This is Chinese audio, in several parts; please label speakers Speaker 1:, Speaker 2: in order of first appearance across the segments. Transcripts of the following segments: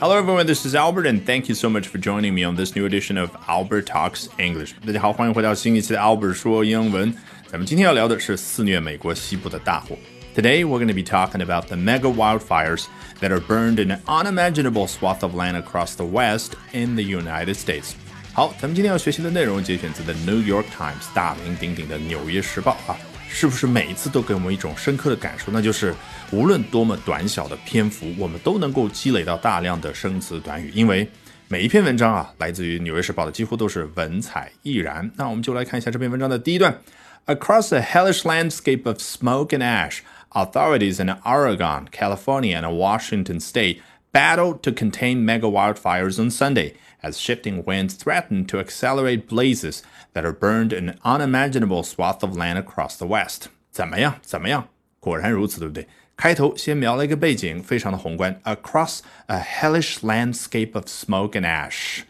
Speaker 1: Hello, everyone. This is Albert, and thank you so much for joining me on this new edition of Albert Talks English. 大家好，欢迎回到新一期的 Albert 说英文。咱们今天要聊的是肆虐美国西部的大火。Today, we're going to be talking about the mega wildfires that are burned in an unimaginable swath of land across the West in the United States. 好，咱们今天要学习的内容节选自 The New York Times 大名鼎鼎的《纽约时报》啊。 是不是每一次都给我们一种深刻的感受？那就是无论多么短小的篇幅，我们都能够积累到大量的生词短语，因为每一篇文章啊，来自于《纽约时报》的几乎都是文采斐然。那我们就来看一下这篇文章的第一段：Across a hellish landscape of smoke and ash, authorities in Oregon, California, and Washington State battled to contain mega wildfires on Sunday as shifting winds threatened to accelerate blazes that are burned an unimaginable swath of land across the West。怎么样？怎么样？果然如此，对不对？开头先描了一个背景，非常的宏观，across a hellish landscape of smoke and ash。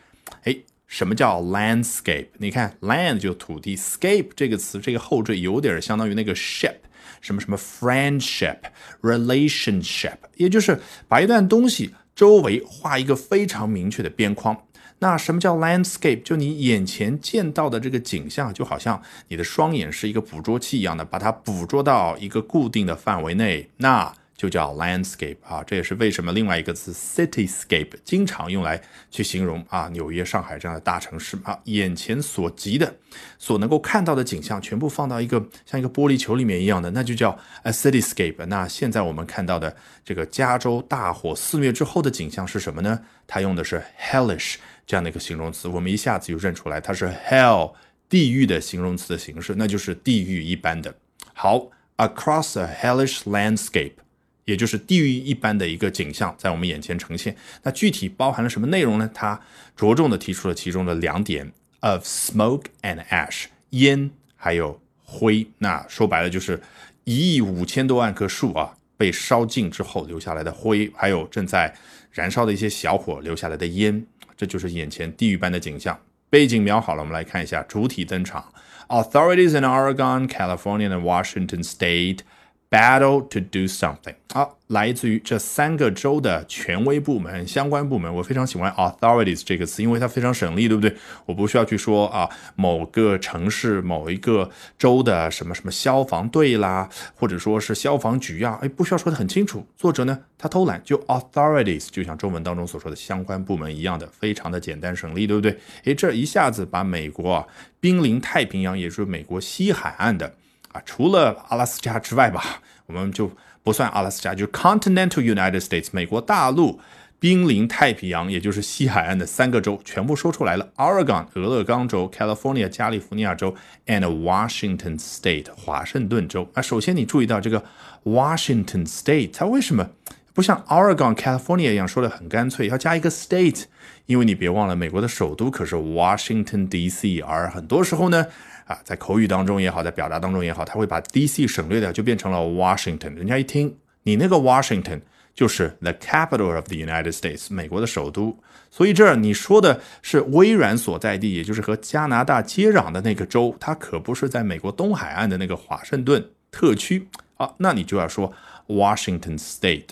Speaker 1: 哎，什么叫 landscape？你看，land 就土地，scape 这个词，这个后缀有点相当于那个 ship， 什么什么 friendship、relationship，也就是把一段东西周围画一个非常明确的边框。那什么叫 landscape？就你眼前见到的这个景象，就好像你的双眼是一个捕捉器一样的，把它捕捉到一个固定的范围内，那就叫 landscape 啊。这也是为什么另外一个词 cityscape 经常用来去形容啊纽约、上海这样的大城市啊，眼前所及的、所能够看到的景象，全部放到一个像一个玻璃球里面一样的，那就叫 a cityscape。那现在我们看到的这个加州大火肆虐之后的景象是什么呢？它用的是 hellish。这样的一个形容词，我们一下子就认出来，它是 hell 地狱的形容词的形式，那就是地狱一般的。好，across a hellish landscape，也就是地狱一般的一个景象在我们眼前呈现。那具体包含了什么内容呢？它着重的提出了其中的两点：of smoke and ash，烟还有灰。那说白了就是一亿五千多万棵树啊被烧尽之后留下来的灰，还有正在燃烧的一些小火留下来的烟。这就是眼前地狱般的景象。背景描好了，我们来看一下主体登场。Authorities in Oregon, California, and Washington State battle to do something。好，来自于这三个州的权威部门、相关部门。我非常喜欢 authorities 这个词，因为它非常省力，对不对？我不需要去说啊，某个城市、某一个州的什么什么消防队啦，或者说是消防局啊，哎，不需要说的很清楚。作者呢，他偷懒，就 authorities，就像中文当中所说的相关部门一样的，非常的简单省力，对不对？哎，这一下子把美国啊濒临太平洋，也就是美国西海岸的啊，除了阿拉斯加之外吧，我们就。不算阿拉斯加，就是 Continental United States，美国大陆濒临太平洋，也就是西海岸的三个州全部说出来了：Oregon 俄勒冈州、California 加利福尼亚州，and Washington State 华盛顿州。啊首先你注意到这个 Washington State，它为什么不像 Oregon、California 一样说的很干脆，要加一个 state？因为你别忘了，美国的首都可是 Washington D.C.，而很多时候呢。啊，在口语当中也好，在表达当中也好，他会把 D.C. 省略掉，就变成了 Washington。人家一听你那个 Washington 就是 the capital of the United States，美国的首都。所以这儿你说的是微软所在地，也就是和加拿大接壤的那个州，它可不是在美国东海岸的那个华盛顿特区啊。那你就要说 Washington State。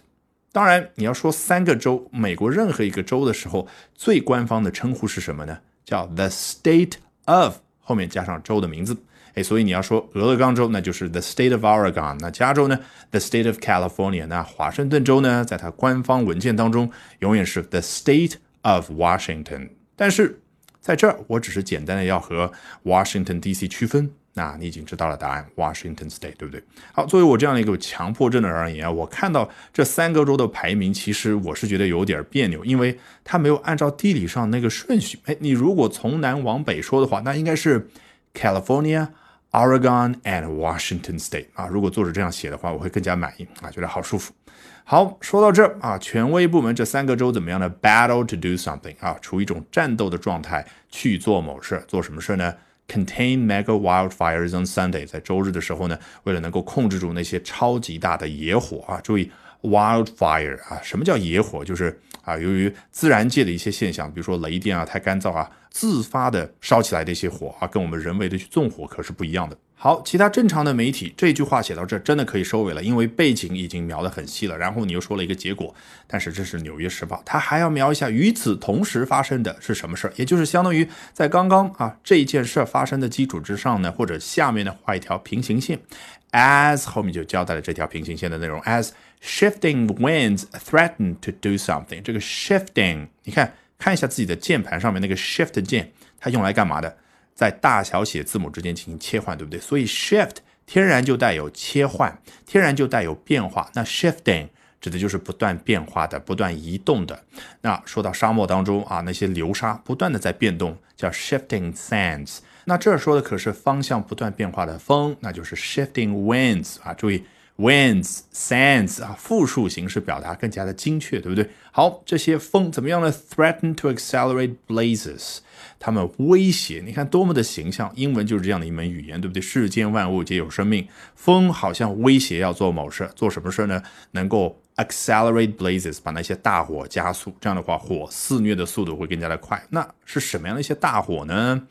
Speaker 1: 当然，你要说三个州，美国任何一个州的时候，最官方的称呼是什么呢？叫 the state of。后面加上州的名字，哎，所以你要说俄勒冈州，那就是 the state of Oregon；那加州呢，the state of California；那华盛顿州呢，在它官方文件当中永远是 the state of Washington。但是在这儿，我只是简单的要和 Washington D.C. 区分。那你已经知道了答案，Washington State，对不对？好，作为我这样的一个强迫症的人而言，我看到这三个州的排名，其实我是觉得有点别扭，因为它没有按照地理上那个顺序。哎，你如果从南往北说的话，那应该是 California、Oregon and Washington State 啊。如果作者这样写的话，我会更加满意啊，觉得好舒服。好，说到这啊，权威部门这三个州怎么样呢？Battle to do something 啊，处于一种战斗的状态，去做某事，做什么事呢？Contain mega wildfires on Sunday，在周日的时候呢，为了能够控制住那些超级大的野火啊，注意 wildfire 啊，什么叫野火？就是啊，由于自然界的一些现象，比如说雷电啊太干燥啊，自发的烧起来的一些火啊，跟我们人为的去纵火可是不一样的。好，其他正常的媒体这句话写到这真的可以收尾了，因为背景已经描得很细了。然后你又说了一个结果，但是这是《纽约时报》，它还要描一下与此同时发生的是什么事儿，也就是相当于在刚刚啊这件事发生的基础之上呢，或者下面呢画一条平行线。As 后面就交代了这条平行线的内容。As shifting winds threaten to do something，这个 shifting，你看看一下自己的键盘上面那个 shift 键，它用来干嘛的？在大小写字母之间进行切换，对不对？所以 shift 天然就带有切换，天然就带有变化。那 shifting 指的就是不断变化的、不断移动的。那说到沙漠当中啊，那些流沙不断的在变动，叫 shifting sands。那这儿说的可是方向不断变化的风，那就是 shifting winds 啊。注意 winds sands 啊，复数形式表达更加的精确，对不对？好，这些风怎么样呢？threaten to accelerate blazes。他们威胁，你看多么的形象，英文就是这样的一门语言，对不对？世间万物皆有生命，风好像威胁要做某事，做什么事呢？能够。Accelerate blazes，把那些大火加速，这样的话火肆虐的速度会更加的快。那是什么样的一些大火呢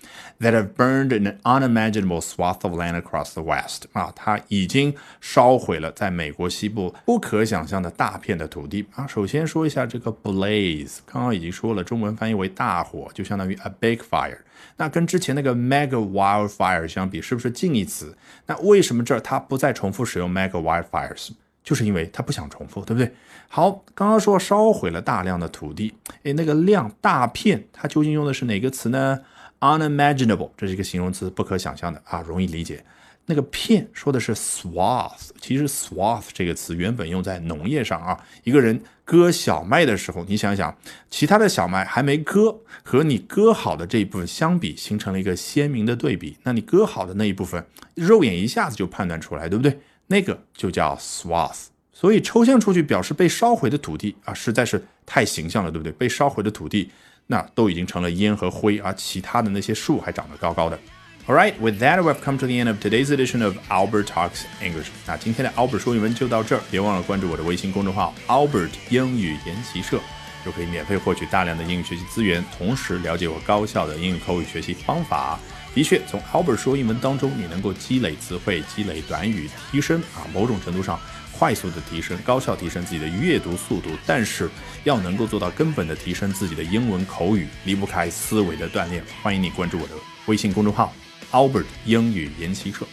Speaker 1: ？That have burned an unimaginable swath of land across the west。啊，它已经烧毁了在美国西部不可想象的大片的土地。啊，首先说一下这个 blaze，刚刚已经说了，中文翻译为大火，就相当于 big fire。那跟之前那个 mega wildfire 相比，是不是近义词？那为什么这儿它不再重复使用 mega wildfires？就是因为它不想重复，对不对？好，刚刚说烧毁了大量的土地，诶，那个量大片，它究竟用的是哪个词呢？unimaginable，这是一个形容词，不可想象的啊，容易理解。那个片说的是 swath，其实 swath 这个词原本用在农业上啊，一个人割小麦的时候，你想想，其他的小麦还没割，和你割好的这一部分相比，形成了一个鲜明的对比。那你割好的那一部分，肉眼一下子就判断出来，对不对？那个就叫 swath，所以抽象出去表示被烧毁的土地啊，实在是太形象了，对不对？被烧毁的土地，那都已经成了烟和灰，而其他的那些树还长得高高的。All right, with that, we've come to the end of today's edition of Albert Talks English。那今天的 Albert 说英文就到这儿，别忘了关注我的微信公众号 Albert 英语研习社，就可以免费获取大量的英语学习资源，同时了解我高效的英语口语学习方法。的确，从 Albert 说英文当中，你能够积累词汇、积累短语，提升啊，某种程度上快速的提升、高效提升自己的阅读速度。但是要能够做到根本的提升自己的英文口语，离不开思维的锻炼。欢迎你关注我的微信公众号 Albert 英语研习社。